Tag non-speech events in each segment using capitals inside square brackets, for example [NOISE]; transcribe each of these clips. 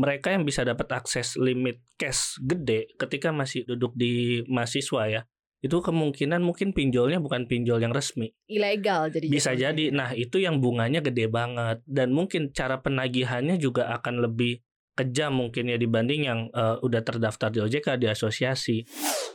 mereka yang bisa dapat akses limit cash gede ketika masih duduk di mahasiswa ya itu kemungkinan mungkin pinjolnya bukan pinjol yang resmi. Ilegal jadi bisa jatuhnya. jadi. nah itu yang bunganya gede banget. Dan mungkin cara penagihannya juga akan lebih kejam mungkin ya dibanding yang eh, udah terdaftar di OJK di asosiasi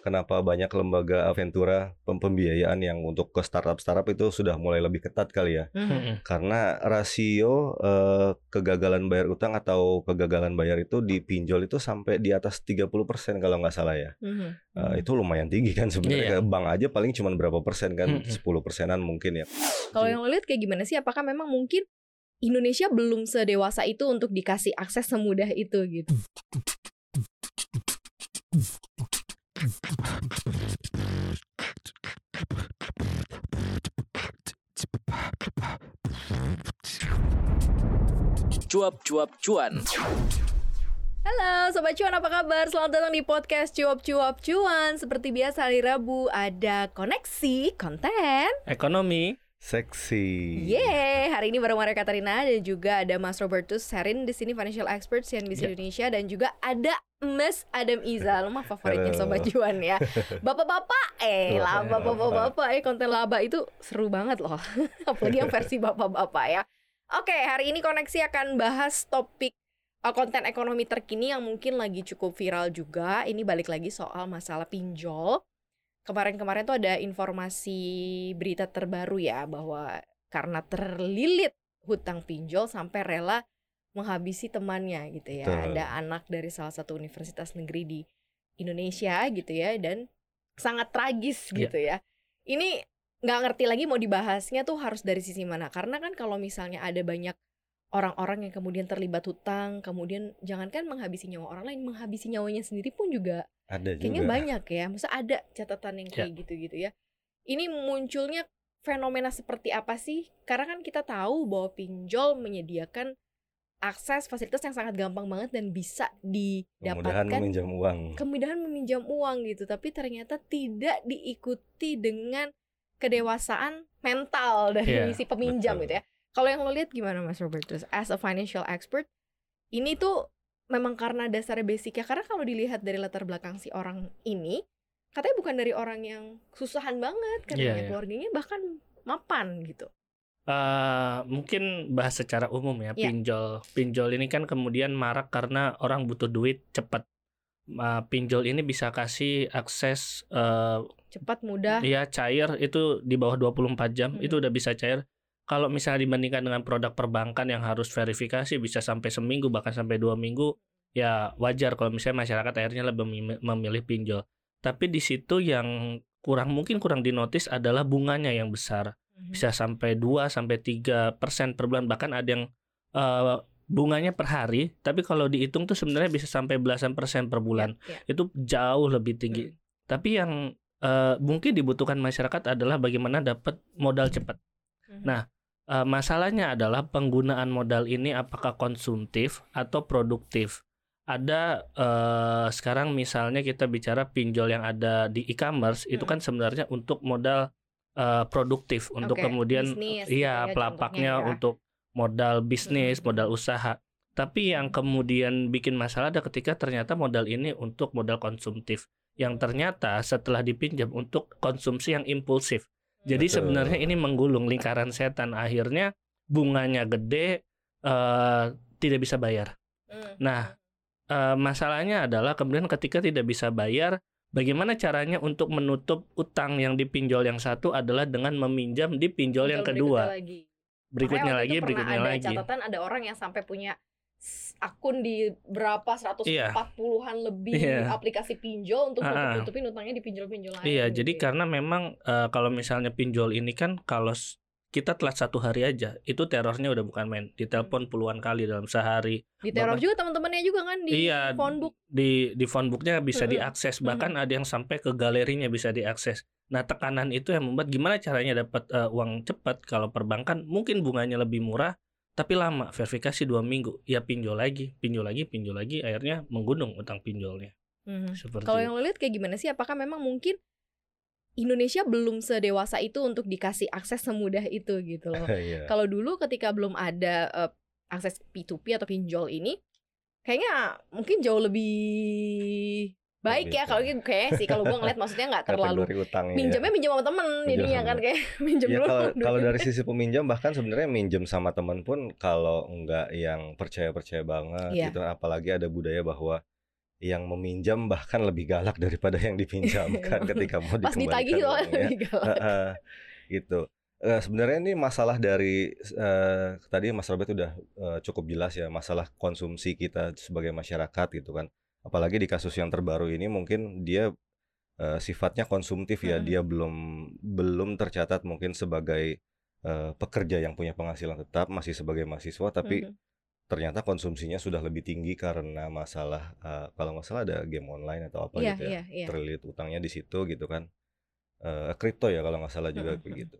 Kenapa banyak lembaga Aventura pem- pembiayaan yang untuk ke startup-startup itu sudah mulai lebih ketat kali ya? Mhm. Mm-mm. Karena rasio eh, kegagalan bayar utang atau kegagalan bayar itu di pinjol itu sampai di atas 30% kalau nggak salah ya. Hmm. itu lumayan tinggi kan sebenarnya. Iya. Bank aja paling cuma berapa persen kan? Mm-mm. 10 persenan mungkin ya. Kalau yang lo lihat kayak gimana sih? Apakah memang mungkin Indonesia belum sedewasa itu untuk dikasih akses semudah itu gitu? Cuap-cuap cuan. Halo Sobat Cuan apa kabar? Selamat datang di podcast Cuap Cuap Cuan Seperti biasa hari Rabu ada koneksi konten ekonomi Seksi. Yeay, hari ini bareng Maria Katarina dan juga ada Mas Robertus Serin di sini financial expert CNBC Ya. Indonesia dan juga ada Mas Adam Iza, mah favoritnya. Sobat Cuan ya. [LAUGHS] Bapak-bapak, eh lah Bapak-bapak. eh konten laba itu seru banget loh. [LAUGHS] Apalagi yang versi bapak-bapak ya. Oke, hari ini koneksi akan bahas topik uh, konten ekonomi terkini yang mungkin lagi cukup viral juga. Ini balik lagi soal masalah pinjol. Kemarin-kemarin tuh ada informasi berita terbaru ya bahwa karena terlilit hutang pinjol sampai rela menghabisi temannya gitu ya. Betul. Ada anak dari salah satu universitas negeri di Indonesia gitu ya dan sangat tragis Iya. gitu ya. Ini nggak ngerti lagi mau dibahasnya tuh harus dari sisi mana karena kan kalau misalnya ada banyak orang-orang yang kemudian terlibat hutang kemudian jangankan menghabisi nyawa orang lain menghabisi nyawanya sendiri pun juga Ada kayaknya juga. banyak ya masa ada catatan yang kayak gitu-gitu ya ini munculnya fenomena seperti apa sih karena kan kita tahu bahwa pinjol menyediakan akses fasilitas yang sangat gampang banget dan bisa Kemudahan didapatkan meminjam uang. kemudahan meminjam uang gitu tapi ternyata tidak diikuti dengan kedewasaan mental dari Iya, si peminjam betul. gitu ya kalau yang lo lihat gimana Mas Robertus as a financial expert ini tuh memang karena dasarnya basic ya karena kalau dilihat dari latar belakang si orang ini katanya bukan dari orang yang susahan banget katanya Iya, iya. keluarganya bahkan mapan gitu Eh, mungkin bahas secara umum ya Iya. pinjol pinjol ini kan kemudian marak karena orang butuh duit cepat Eh, pinjol ini bisa kasih akses eh, cepat mudah Iya cair itu di bawah 24 jam Hmm. itu udah bisa cair. Kalau misalnya dibandingkan dengan produk perbankan yang harus verifikasi bisa sampai seminggu bahkan sampai dua minggu, ya wajar kalau misalnya masyarakat akhirnya lebih memi- memilih pinjol. Tapi di situ yang kurang mungkin kurang dinotis adalah bunganya yang besar, Mhm. bisa sampai 2 sampai 3 persen per bulan bahkan ada yang eh, bunganya per hari. Tapi kalau dihitung tuh sebenarnya bisa sampai belasan persen per bulan Ya, ya. itu jauh lebih tinggi. Tapi yang eh, mungkin dibutuhkan masyarakat adalah bagaimana dapat modal cepat. Mhm. Nah, Eh, masalahnya adalah penggunaan modal ini apakah konsumtif atau produktif. Ada eh, sekarang misalnya kita bicara pinjol yang ada di e-commerce itu Mm. kan sebenarnya untuk modal eh, produktif untuk kemudian bisnis gitu iya ya pelapaknya ya. untuk modal bisnis, Mm. modal usaha. Tapi yang kemudian bikin masalah ada ketika ternyata modal ini untuk modal konsumtif yang ternyata setelah dipinjam untuk konsumsi yang impulsif. Jadi Betul. sebenarnya ini menggulung lingkaran setan. Akhirnya bunganya gede, eh, tidak bisa bayar. Mhm. Nah, eh, masalahnya adalah kemudian ketika tidak bisa bayar, bagaimana caranya untuk menutup utang yang dipinjol yang satu adalah dengan meminjam di pinjol yang kedua. berikutnya lagi. Berikutnya Makanya lagi, berikutnya ada lagi. catatan ada orang yang sampai punya akun di berapa 140-an lebih Iya. aplikasi pinjol untuk nutup-nutupin utangnya di pinjol-pinjol lain. Iya, gitu jadi ya. karena memang eh, kalau misalnya pinjol ini kan kalau kita telat satu hari aja, itu terornya udah bukan main. Ditelepon puluhan kali dalam sehari. di teror Bapak- juga teman-temannya juga kan di iya, phonebook. di di phonebooknya bisa diakses, bahkan ada yang sampai ke galerinya bisa diakses. Nah, tekanan itu yang membuat gimana caranya dapat eh, uang cepat kalau perbankan mungkin bunganya lebih murah tapi lama verifikasi dua minggu ya pinjol lagi pinjol lagi pinjol lagi akhirnya menggunung utang pinjolnya seperti Kalau yang lo lihat kayak gimana sih? Apakah memang mungkin Indonesia belum sedewasa itu untuk dikasih akses semudah itu gitu loh. [LAUGHS] Iya. Kalau dulu ketika belum ada eh, akses P2P atau pinjol ini, kayaknya mungkin jauh lebih baik ya kalau gitu kayaknya sih kalau gue ngeliat maksudnya nggak [LAUGHS] terlalu utangnya. minjamnya minjem sama temen jadinya sama kan kayak [LAUGHS] minjem Ya dulu kalau dari [LAUGHS] sisi peminjam bahkan sebenarnya minjem sama teman pun kalau enggak yang percaya-percaya banget Iya. gitu apalagi ada budaya bahwa yang meminjam bahkan lebih galak daripada yang dipinjamkan ketika mau pas ditagih uangnya. lebih galak Heeh, gitu. Eh, sebenarnya ini masalah dari eh, tadi Mas Robert udah eh, cukup jelas ya masalah konsumsi kita sebagai masyarakat gitu kan. Apalagi di kasus yang terbaru ini mungkin dia eh, sifatnya konsumtif ya, Mm-mm. dia belum belum tercatat mungkin sebagai eh, pekerja yang punya penghasilan tetap, masih sebagai mahasiswa tapi Mhm. ternyata konsumsinya sudah lebih tinggi karena masalah eh, kalau nggak salah ada game online atau apa Iya, gitu ya iya, iya. terlilit utangnya di situ gitu kan kripto ya kalau nggak salah juga Mm-mm, begitu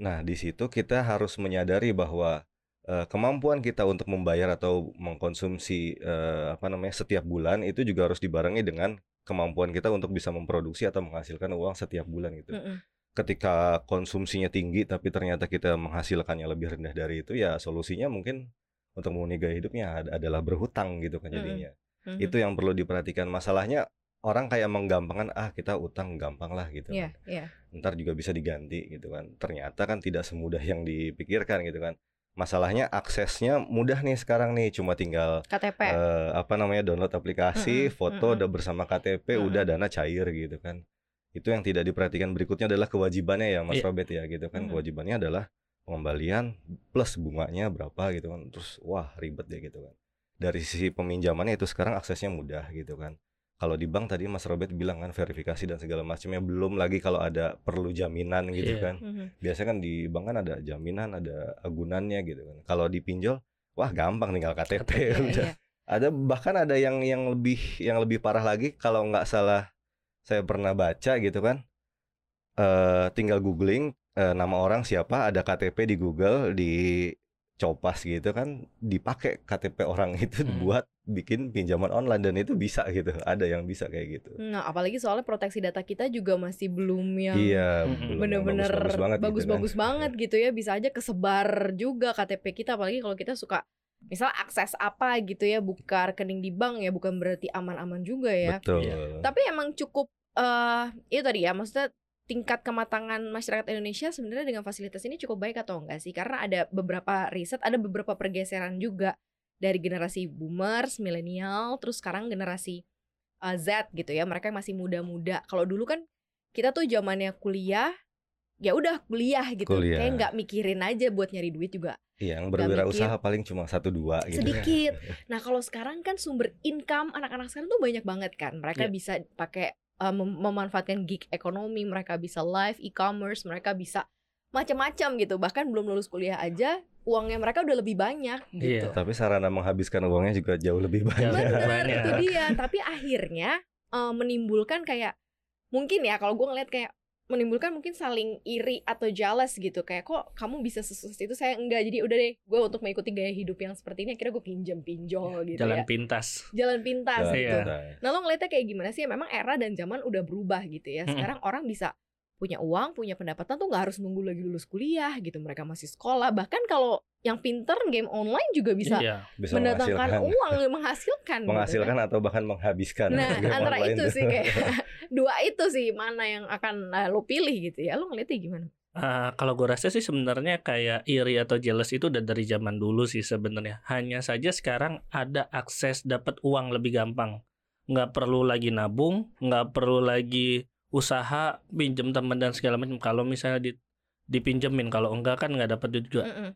nah di situ kita harus menyadari bahwa eh, kemampuan kita untuk membayar atau mengkonsumsi eh, apa namanya setiap bulan itu juga harus dibarengi dengan kemampuan kita untuk bisa memproduksi atau menghasilkan uang setiap bulan gitu Mm-mm. ketika konsumsinya tinggi tapi ternyata kita menghasilkannya lebih rendah dari itu ya solusinya mungkin untuk memenuhi gaya hidupnya ad- adalah berhutang gitu kan jadinya Mhm. itu yang perlu diperhatikan masalahnya orang kayak menggampangkan ah kita utang gampang lah gitu Iya, kan. iya. ntar juga bisa diganti gitu kan ternyata kan tidak semudah yang dipikirkan gitu kan masalahnya aksesnya mudah nih sekarang nih cuma tinggal KTP. eh, apa namanya download aplikasi Mm-mm, foto mm-mm. udah bersama KTP Mm-mm. udah dana cair gitu kan itu yang tidak diperhatikan berikutnya adalah kewajibannya ya Mas Iya. Robert ya gitu kan Mm-mm. kewajibannya adalah pengembalian plus bunganya berapa gitu kan terus wah ribet ya gitu kan dari sisi peminjamannya itu sekarang aksesnya mudah gitu kan kalau di bank tadi Mas Robert bilang kan verifikasi dan segala macamnya belum lagi kalau ada perlu jaminan gitu Iya. kan Mhm. biasanya kan di bank kan ada jaminan ada agunannya gitu kan kalau di pinjol wah gampang tinggal KTP [LAUGHS] udah iya. ada bahkan ada yang yang lebih yang lebih parah lagi kalau nggak salah saya pernah baca gitu kan eh tinggal googling eh, nama orang siapa ada KTP di Google di copas gitu kan dipakai KTP orang [LAUGHS] itu Hmm. buat bikin pinjaman online dan itu bisa gitu ada yang bisa kayak gitu Nah, apalagi soalnya proteksi data kita juga masih belum yang iya belum yang bener-bener bagus-bagus banget gitu kan. banget gitu ya bisa aja kesebar juga KTP kita apalagi kalau kita suka misal akses apa gitu ya buka rekening di bank ya bukan berarti aman-aman juga ya betul Iya. tapi emang cukup eh itu tadi ya maksudnya tingkat kematangan masyarakat Indonesia sebenarnya dengan fasilitas ini cukup baik atau enggak sih karena ada beberapa riset ada beberapa pergeseran juga dari generasi boomers milenial terus sekarang generasi eh, Z gitu ya mereka yang masih muda-muda kalau dulu kan kita tuh zamannya kuliah ya udah kuliah gitu Kuliah. kayak nggak mikirin aja buat nyari duit juga Iya, yang berwirausaha paling cuma satu dua gitu sedikit. [LAUGHS] Nah kalau sekarang kan sumber income anak-anak sekarang tuh banyak banget kan. Mereka Iya. bisa pakai uh, mem- memanfaatkan gig ekonomi, mereka bisa live e-commerce, mereka bisa macam-macam gitu. Bahkan belum lulus kuliah aja uangnya mereka udah lebih banyak gitu. Iya. Tapi sarana menghabiskan uangnya juga jauh lebih banyak. Banyak. itu dia. Tapi akhirnya uh, menimbulkan kayak mungkin ya kalau gue ngeliat kayak menimbulkan mungkin saling iri atau jealous gitu kayak kok kamu bisa sesusah itu saya enggak jadi udah deh gue untuk mengikuti gaya hidup yang seperti ini akhirnya gue pinjam pinjol gitu Jalan ya pintas. jalan pintas Jalan gitu. Iya. pintas. Nah lo ngeliatnya kayak gimana sih? Memang era dan zaman udah berubah gitu ya. Sekarang orang bisa punya uang, punya pendapatan tuh nggak harus nunggu lagi lulus kuliah gitu. Mereka masih sekolah. Bahkan kalau yang pinter game online juga bisa Iya. Bisa mendatangkan menghasilkan, uang, [LAUGHS] menghasilkan. gitu menghasilkan kan. atau bahkan menghabiskan. Nah game antara online itu tuh. sih kayak [LAUGHS] [LAUGHS] dua itu sih mana yang akan eh, lo pilih gitu ya. Lo ngeliatnya gimana? Ah, kalau gue rasa sih sebenarnya kayak iri atau jealous itu udah dari zaman dulu sih sebenarnya. Hanya saja sekarang ada akses dapat uang lebih gampang. Nggak perlu lagi nabung, nggak perlu lagi usaha pinjem teman dan segala macam. Kalau misalnya di dipinjemin, kalau enggak kan nggak dapat duit juga. Mm-mm.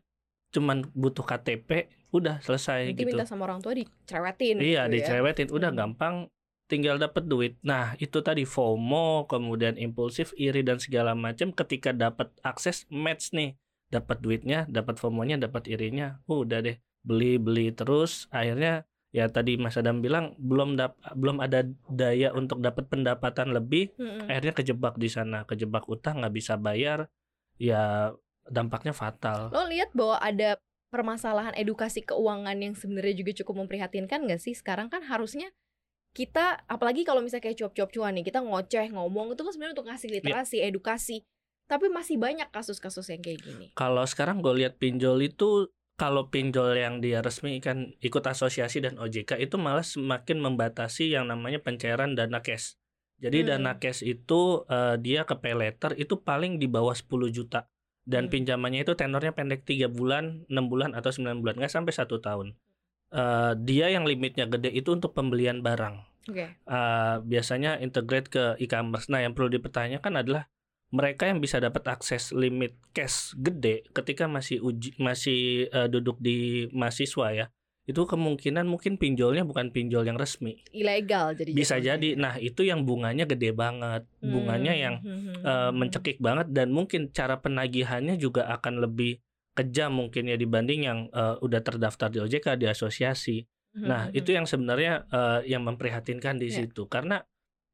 Cuman butuh KTP, udah selesai Nanti gitu. minta sama orang tua dicerewetin. Iya, gitu ya. dicerewetin udah Hmm. gampang tinggal dapat duit. Nah, itu tadi FOMO, kemudian impulsif, iri dan segala macam ketika dapat akses match nih. Dapat duitnya, dapat FOMO-nya, dapat irinya. Udah deh, beli-beli terus akhirnya ya tadi Mas Adam bilang belum dap belum ada daya untuk dapat pendapatan lebih, Mm-mm. akhirnya kejebak di sana, kejebak utang nggak bisa bayar. Ya dampaknya fatal. Lo lihat bahwa ada permasalahan edukasi keuangan yang sebenarnya juga cukup memprihatinkan gak sih? Sekarang kan harusnya kita, apalagi kalau misalnya kayak cuap-cuap cuan nih, kita ngoceh, ngomong, itu kan sebenarnya untuk ngasih literasi, edukasi. Tapi masih banyak kasus-kasus yang kayak gini. Kalau sekarang gue lihat pinjol itu kalau pinjol yang dia resmi kan ikut asosiasi dan OJK itu malah semakin membatasi yang namanya pencairan dana cash. Jadi Hmm. dana cash itu eh, dia ke pay letter itu paling di bawah 10 juta dan Hmm. pinjamannya itu tenornya pendek 3 bulan, 6 bulan atau 9 bulan, nggak sampai satu tahun. Eh, dia yang limitnya gede itu untuk pembelian barang. Oke. Eh, biasanya integrate ke e-commerce. Nah, yang perlu dipertanyakan adalah mereka yang bisa dapat akses limit cash gede ketika masih uji masih eh, duduk di mahasiswa ya. Itu kemungkinan mungkin pinjolnya bukan pinjol yang resmi. Ilegal jadi Bisa jatuhnya. jadi. Nah, itu yang bunganya gede banget. Bunganya Hmm, yang hmm, hmm. mencekik banget dan mungkin cara penagihannya juga akan lebih kejam mungkin ya dibanding yang eh, udah terdaftar di OJK di asosiasi. Hmm, Nah, itu yang sebenarnya eh, yang memprihatinkan di Ya. situ karena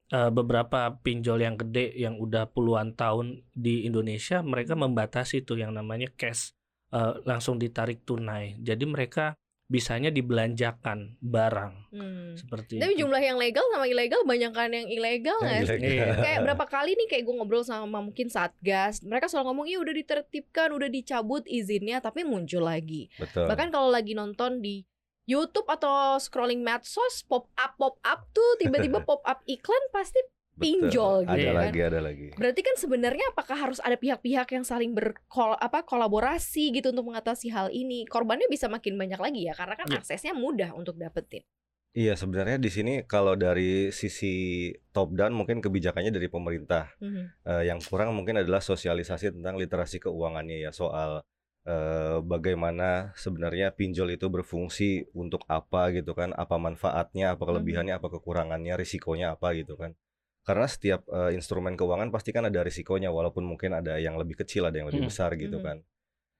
eh, beberapa pinjol yang gede yang udah puluhan tahun di Indonesia mereka membatasi tuh yang namanya cash eh, langsung ditarik tunai. Jadi mereka bisanya dibelanjakan barang Hmm. seperti Tapi itu. jumlah yang legal sama ilegal banyak kan yang ilegal nggak sih? Iya. Kayak berapa kali nih kayak gue ngobrol sama mungkin satgas, mereka selalu ngomong iya udah ditertibkan, udah dicabut izinnya, tapi muncul lagi. Betul. Bahkan kalau lagi nonton di YouTube atau scrolling medsos, pop up pop up tuh tiba-tiba [LAUGHS] pop up iklan pasti Betul. pinjol Ada gitu kan. lagi, ada lagi. Berarti kan sebenarnya apakah harus ada pihak-pihak yang saling berkol apa kolaborasi gitu untuk mengatasi hal ini? Korbannya bisa makin banyak lagi ya karena kan Iya. aksesnya mudah untuk dapetin. Iya, sebenarnya di sini kalau dari sisi top down mungkin kebijakannya dari pemerintah. Mhm. Eh, yang kurang mungkin adalah sosialisasi tentang literasi keuangannya ya soal eh, bagaimana sebenarnya pinjol itu berfungsi untuk apa gitu kan, apa manfaatnya, apa kelebihannya, apa kekurangannya, risikonya apa gitu kan. Karena setiap eh, instrumen keuangan pasti kan ada risikonya walaupun mungkin ada yang lebih kecil, ada yang lebih Hmm. besar gitu Mhm. kan.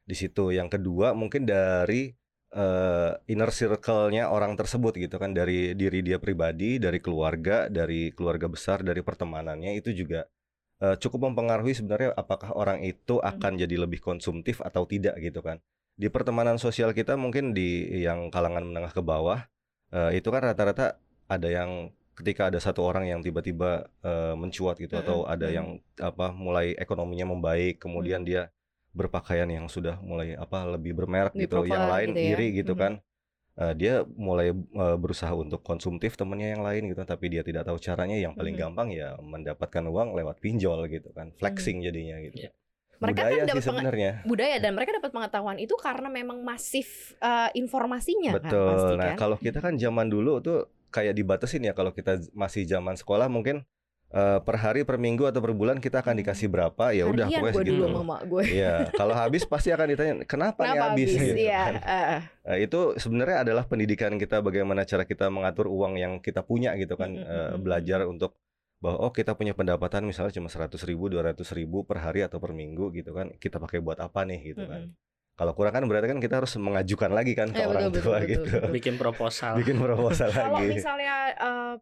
Di situ yang kedua mungkin dari eh, inner circle-nya orang tersebut gitu kan dari diri dia pribadi, dari keluarga, dari keluarga besar, dari pertemanannya itu juga eh, cukup mempengaruhi sebenarnya apakah orang itu akan jadi lebih konsumtif atau tidak gitu kan. Di pertemanan sosial kita mungkin di yang kalangan menengah ke bawah eh, itu kan rata-rata ada yang ketika ada satu orang yang tiba-tiba eh, mencuat gitu Mm-mm, atau ada yang apa mulai ekonominya membaik kemudian dia berpakaian yang sudah mulai apa lebih bermerek gitu yang lain gitu ya. iri gitu Mhm. kan Eh, dia mulai eh, berusaha untuk konsumtif temennya yang lain gitu tapi dia tidak tahu caranya yang paling Mhm. gampang ya mendapatkan uang lewat pinjol gitu kan flexing jadinya gitu Iya. Mereka kan budaya dapat sih penge- sebenarnya budaya dan mereka dapat pengetahuan itu karena memang masif eh, informasinya kan betul pasti nah kan. kalau kita kan zaman dulu tuh kayak dibatasin ya kalau kita masih zaman sekolah mungkin eh, per hari per minggu atau per bulan kita akan Hmm. dikasih berapa ya udah pokoknya gue dulu segitu gue. Iya, kalau habis [LAUGHS] pasti akan ditanya kenapa, nih Kenapa habis? habis? gitu Iya. kan. eh. Nah, itu sebenarnya adalah pendidikan kita bagaimana cara kita mengatur uang yang kita punya gitu kan, Mm, mm, Eh, mm, mm. belajar untuk bahwa oh kita punya pendapatan misalnya cuma 100 ribu, 200 ribu per hari atau per minggu gitu kan, kita pakai buat apa nih gitu kan. Mm-mm. Kalau kurang kan berarti kan kita harus mengajukan lagi kan ke Eh, orang betul, tua betul, [LAUGHS] gitu, betul, betul. bikin proposal. bikin proposal Kalau lagi. misalnya eh,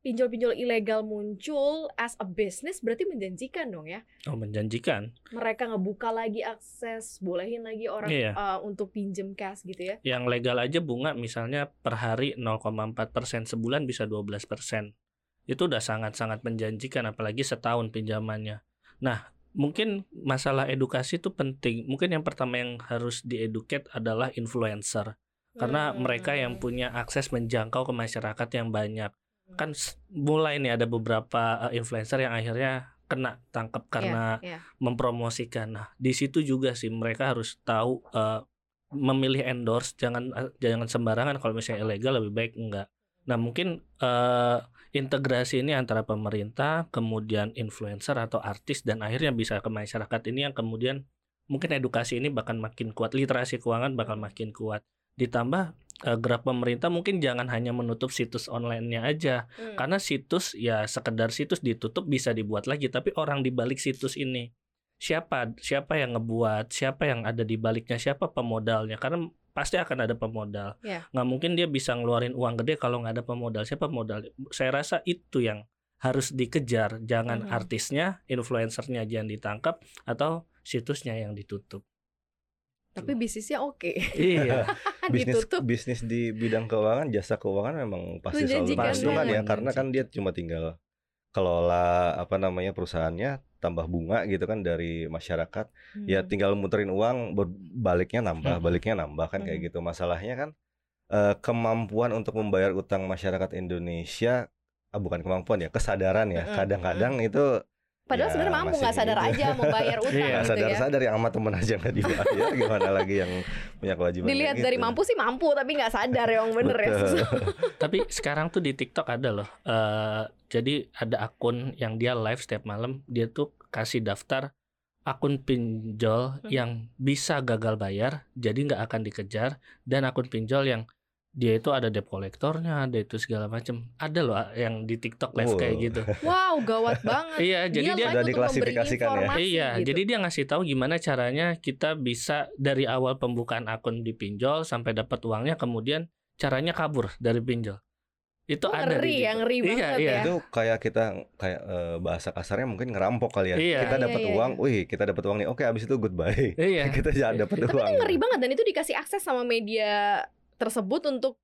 pinjol-pinjol ilegal muncul as a business berarti menjanjikan dong ya. Oh, menjanjikan. Mereka ngebuka lagi akses, bolehin lagi orang Iya. eh, untuk pinjem cash gitu ya. Yang legal aja bunga misalnya per hari 0,4% sebulan bisa 12%. Itu udah sangat-sangat menjanjikan apalagi setahun pinjamannya. Nah, mungkin masalah edukasi itu penting. Mungkin yang pertama yang harus dieduket adalah influencer. Karena Hmm. mereka yang punya akses menjangkau ke masyarakat yang banyak. Kan mulai nih ada beberapa eh, influencer yang akhirnya kena tangkap karena Iya, iya. mempromosikan. Nah, di situ juga sih mereka harus tahu eh, memilih endorse, jangan eh, jangan sembarangan kalau misalnya ilegal lebih baik enggak. Nah, mungkin eh, integrasi ini antara pemerintah, kemudian influencer atau artis dan akhirnya bisa ke masyarakat ini yang kemudian mungkin edukasi ini bahkan makin kuat, literasi keuangan bakal makin kuat. Ditambah eh, gerak pemerintah mungkin jangan hanya menutup situs online-nya aja, Hmm. karena situs ya sekedar situs ditutup bisa dibuat lagi. Tapi orang di balik situs ini siapa siapa yang ngebuat siapa yang ada di baliknya siapa pemodalnya? Karena pasti akan ada pemodal. Ya. nggak mungkin dia bisa ngeluarin uang gede kalau nggak ada pemodal. Siapa pemodal saya rasa itu yang harus dikejar. Jangan Mhm. artisnya influencernya aja yang ditangkap atau situsnya yang ditutup Tapi bisnisnya oke. iya [LAUGHS] bisnis Ditutup. bisnis di bidang keuangan, jasa keuangan memang pasti selalu menguntungkan ya karena kan dia cuma tinggal kelola apa namanya perusahaannya tambah bunga gitu kan dari masyarakat ya Hmm. tinggal muterin uang baliknya nambah Hmm. baliknya nambah kan kayak Hmm. gitu masalahnya kan eh, kemampuan untuk membayar utang masyarakat Indonesia ah, bukan kemampuan ya kesadaran ya kadang-kadang itu Padahal ya sebenarnya mampu nggak sadar gitu. aja mau bayar utang Iya, gitu ya. sadar-sadar yang sama temen aja nggak dibayar [LAUGHS] gimana lagi yang punya kewajiban Dilihat dari gitu. mampu sih mampu tapi nggak sadar yang bener ya. [LAUGHS] Tapi sekarang tuh di TikTok ada loh. eh jadi ada akun yang dia live setiap malam. Dia tuh kasih daftar akun pinjol Hmm. yang bisa gagal bayar, jadi nggak akan dikejar. Dan akun pinjol yang dia itu ada debt collectornya, ada itu segala macam. Ada loh ah, yang di TikTok live kayak Wow. gitu. [LAUGHS] Wow, gawat banget. Iya, jadi dia dia live Udah untuk memberi diklasifikasikan ya? Iya, gitu. jadi dia ngasih tahu gimana caranya kita bisa dari awal pembukaan akun di pinjol sampai dapat uangnya, kemudian caranya kabur dari pinjol. Itu Oh, ada ngeri di ya, TikTok. ngeri iya, banget iya. ya. itu kayak kita kayak eh, bahasa kasarnya mungkin ngerampok kali ya Iya. kita Iya, dapat iya, uang wih kita dapat uang nih oke abis itu goodbye Iya. [LAUGHS] kita jangan dapat Tapi uang itu ngeri banget dan itu dikasih akses sama media tersebut untuk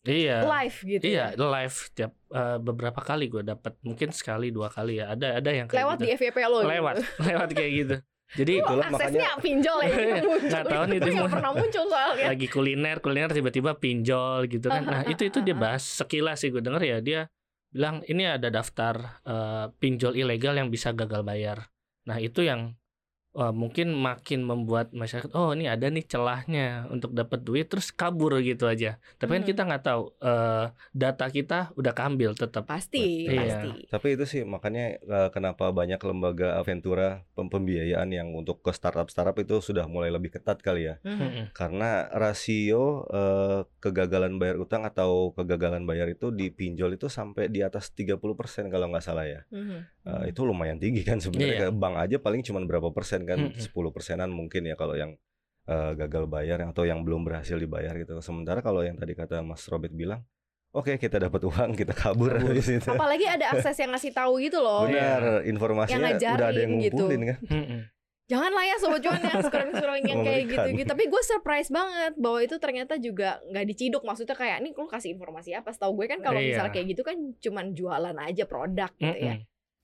Iya. live gitu. Iya, ya. live tiap eh, beberapa kali gue dapat, mungkin sekali dua kali ya. Ada ada yang kayak Lewat gitu. di FYP lo. gitu. lewat, [LAUGHS] lewat kayak gitu. Jadi Itulah aksesnya pinjol ya yang [LAUGHS] muncul. Nggak tahu nih, Itu itu pernah muncul soalnya. lagi kuliner, kuliner tiba-tiba pinjol gitu kan. Nah, itu itu dia bahas sekilas sih gue denger ya dia bilang ini ada daftar eh, pinjol ilegal yang bisa gagal bayar. Nah, itu yang wah, mungkin makin membuat masyarakat oh ini ada nih celahnya untuk dapat duit terus kabur gitu aja. Tapi kan Hmm. kita nggak tahu eh, data kita udah keambil tetap. Pasti, Iya. pasti. Tapi itu sih makanya eh, kenapa banyak lembaga Aventura pem- pembiayaan yang untuk ke startup-startup itu sudah mulai lebih ketat kali ya. Mhm. Mm-mm. Karena rasio eh, kegagalan bayar utang atau kegagalan bayar itu di pinjol itu sampai di atas 30% kalau nggak salah ya. Mhm. Eh, itu lumayan tinggi kan sebenarnya. Kayak Bank aja paling cuma berapa persen kan? 10 persenan mungkin ya kalau yang eh, gagal bayar atau yang belum berhasil dibayar gitu. Sementara kalau yang tadi kata Mas Robert bilang, oke kita dapat uang kita kabur Kabur. habis itu. Apalagi ada [LAUGHS] akses yang ngasih tahu gitu loh. Benar, informasinya Yang udah ada yang ngajarin gitu. ngumpulin kan. Mm-mm. Jangan lah ya sobat cuan yang scrolling-scrolling yang kayak Mengerikan. gitu-gitu. Tapi gue surprise banget bahwa itu ternyata juga nggak diciduk. Maksudnya kayak nih lu kasih informasi apa? Setahu gue kan kalau Iya. misalnya kayak gitu kan cuman jualan aja produk gitu ya.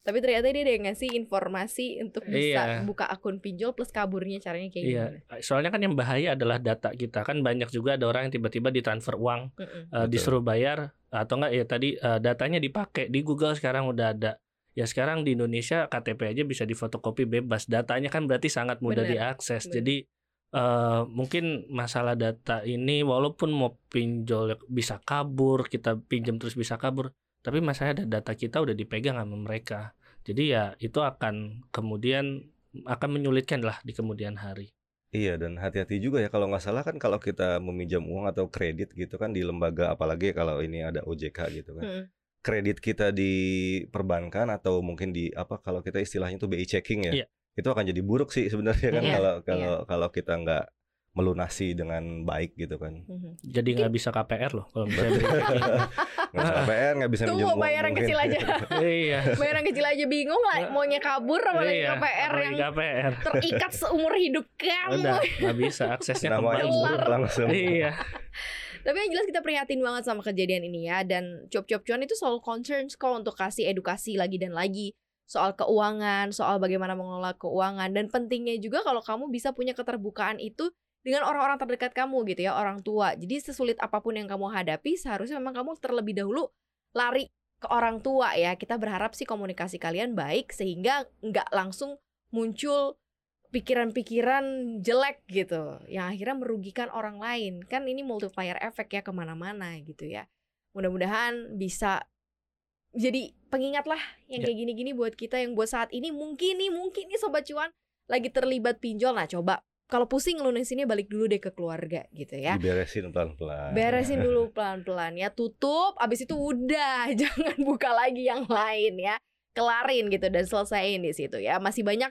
Tapi ternyata dia ada yang ngasih informasi untuk bisa Iya. buka akun pinjol plus kaburnya caranya kayak Iya, gimana. soalnya kan yang bahaya adalah data kita kan banyak juga ada orang yang tiba-tiba ditransfer uang, Mm-mm. eh, Betul. disuruh bayar atau enggak ya tadi eh, datanya dipakai di Google sekarang udah ada. Ya sekarang di Indonesia KTP aja bisa difotokopi bebas. Datanya kan berarti sangat mudah Bener, diakses. bener. Jadi eh, mungkin masalah data ini walaupun mau pinjol bisa kabur, kita pinjam terus bisa kabur, tapi masalahnya data kita udah dipegang sama mereka. Jadi ya itu akan kemudian akan menyulitkan lah di kemudian hari. Iya dan hati-hati juga ya kalau nggak salah kan kalau kita meminjam uang atau kredit gitu kan di lembaga apalagi kalau ini ada OJK gitu kan. Mm-mm. Kredit kita di perbankan atau mungkin di apa kalau kita istilahnya itu BI checking ya. Iya. Itu akan jadi buruk sih sebenarnya kan Iya, kalau kalau kalau kita nggak melunasi dengan baik gitu kan. Mhm. Jadi nggak bisa KPR loh kalau misalnya. [LAUGHS] Nggak bisa KPR, nggak bisa Tuh minjem uang bayar yang mungkin. kecil aja. [LAUGHS] iya. Bayar yang kecil aja bingung lah maunya kabur apalagi iya. KPR yang KPR. terikat [LAUGHS] seumur hidup kamu. Udah nggak bisa aksesnya Namanya kembali. Kelar. buruk langsung. Iya. Tapi yang jelas kita prihatin banget sama kejadian ini ya dan cuap-cuap cuan itu selalu concerns kok untuk kasih edukasi lagi dan lagi soal keuangan, soal bagaimana mengelola keuangan dan pentingnya juga kalau kamu bisa punya keterbukaan itu dengan orang-orang terdekat kamu gitu ya, orang tua. Jadi sesulit apa pun yang kamu hadapi seharusnya memang kamu terlebih dahulu lari ke orang tua ya. Kita berharap sih komunikasi kalian baik sehingga nggak langsung muncul pikiran-pikiran jelek gitu yang akhirnya merugikan orang lain kan ini multiplier efek ya ke mana-mana gitu ya mudah-mudahan bisa jadi pengingat lah yang Ya. kayak gini-gini buat kita yang buat saat ini mungkin nih mungkin nih sobat cuan lagi terlibat pinjol nah coba kalau pusing lunasinnya balik dulu deh ke keluarga gitu ya Diberesin pelan-pelan. beresin [LAUGHS] dulu pelan-pelan ya tutup abis itu udah [LAUGHS] jangan buka lagi yang lain ya kelarin gitu dan selesaiin di situ ya masih banyak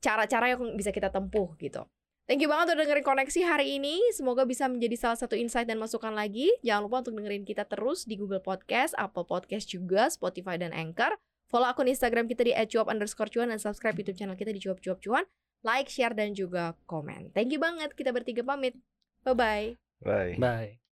cara-cara yang bisa kita tempuh gitu Thank you banget udah dengerin koneksi hari ini. Semoga bisa menjadi salah satu insight dan masukan lagi. Jangan lupa untuk dengerin kita terus di Google Podcast, Apple Podcast juga, Spotify dan Anchor. Follow akun Instagram kita di @cuap underscore cuan dan subscribe YouTube channel kita di cuap cuap cuan. Like, share dan juga komen. Thank you banget. Kita bertiga pamit. Bye bye. Bye. Bye.